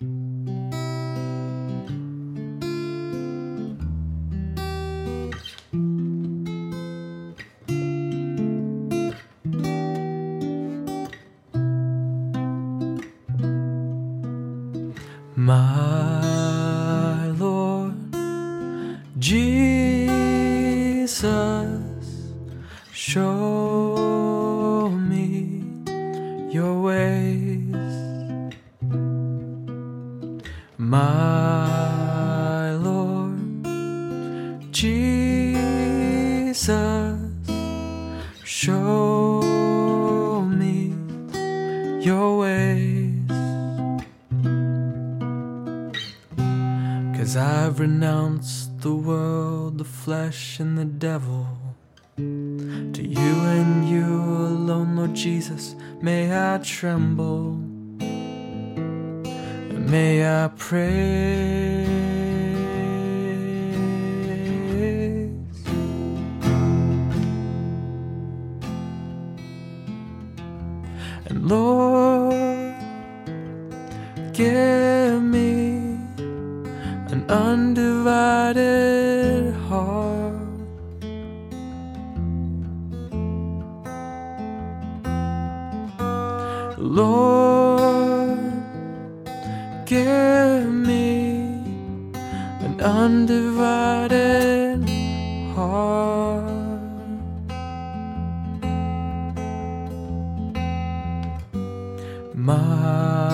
My Lord Jesus, show me your ways. My Lord Jesus, show me your ways. Cause I've renounced the world, the flesh, and the devil. To you and you alone, Lord Jesus, may I tremble. May I praise. And Lord, give me an undivided heart. Lord, give me an undivided heart. My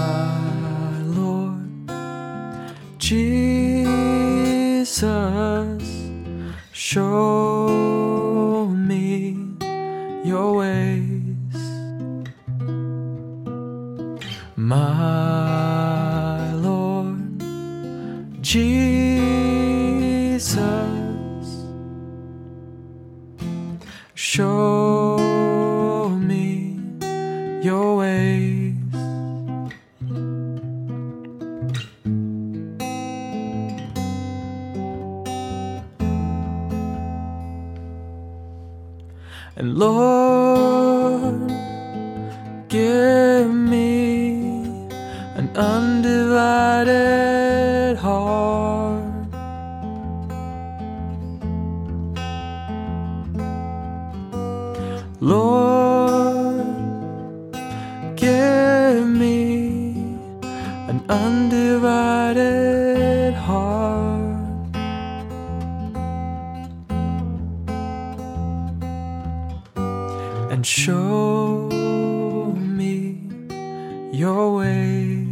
Lord Jesus, show me your ways. My Jesus, show me your ways. And Lord, give Lord, give me an undivided heart. and show me your ways.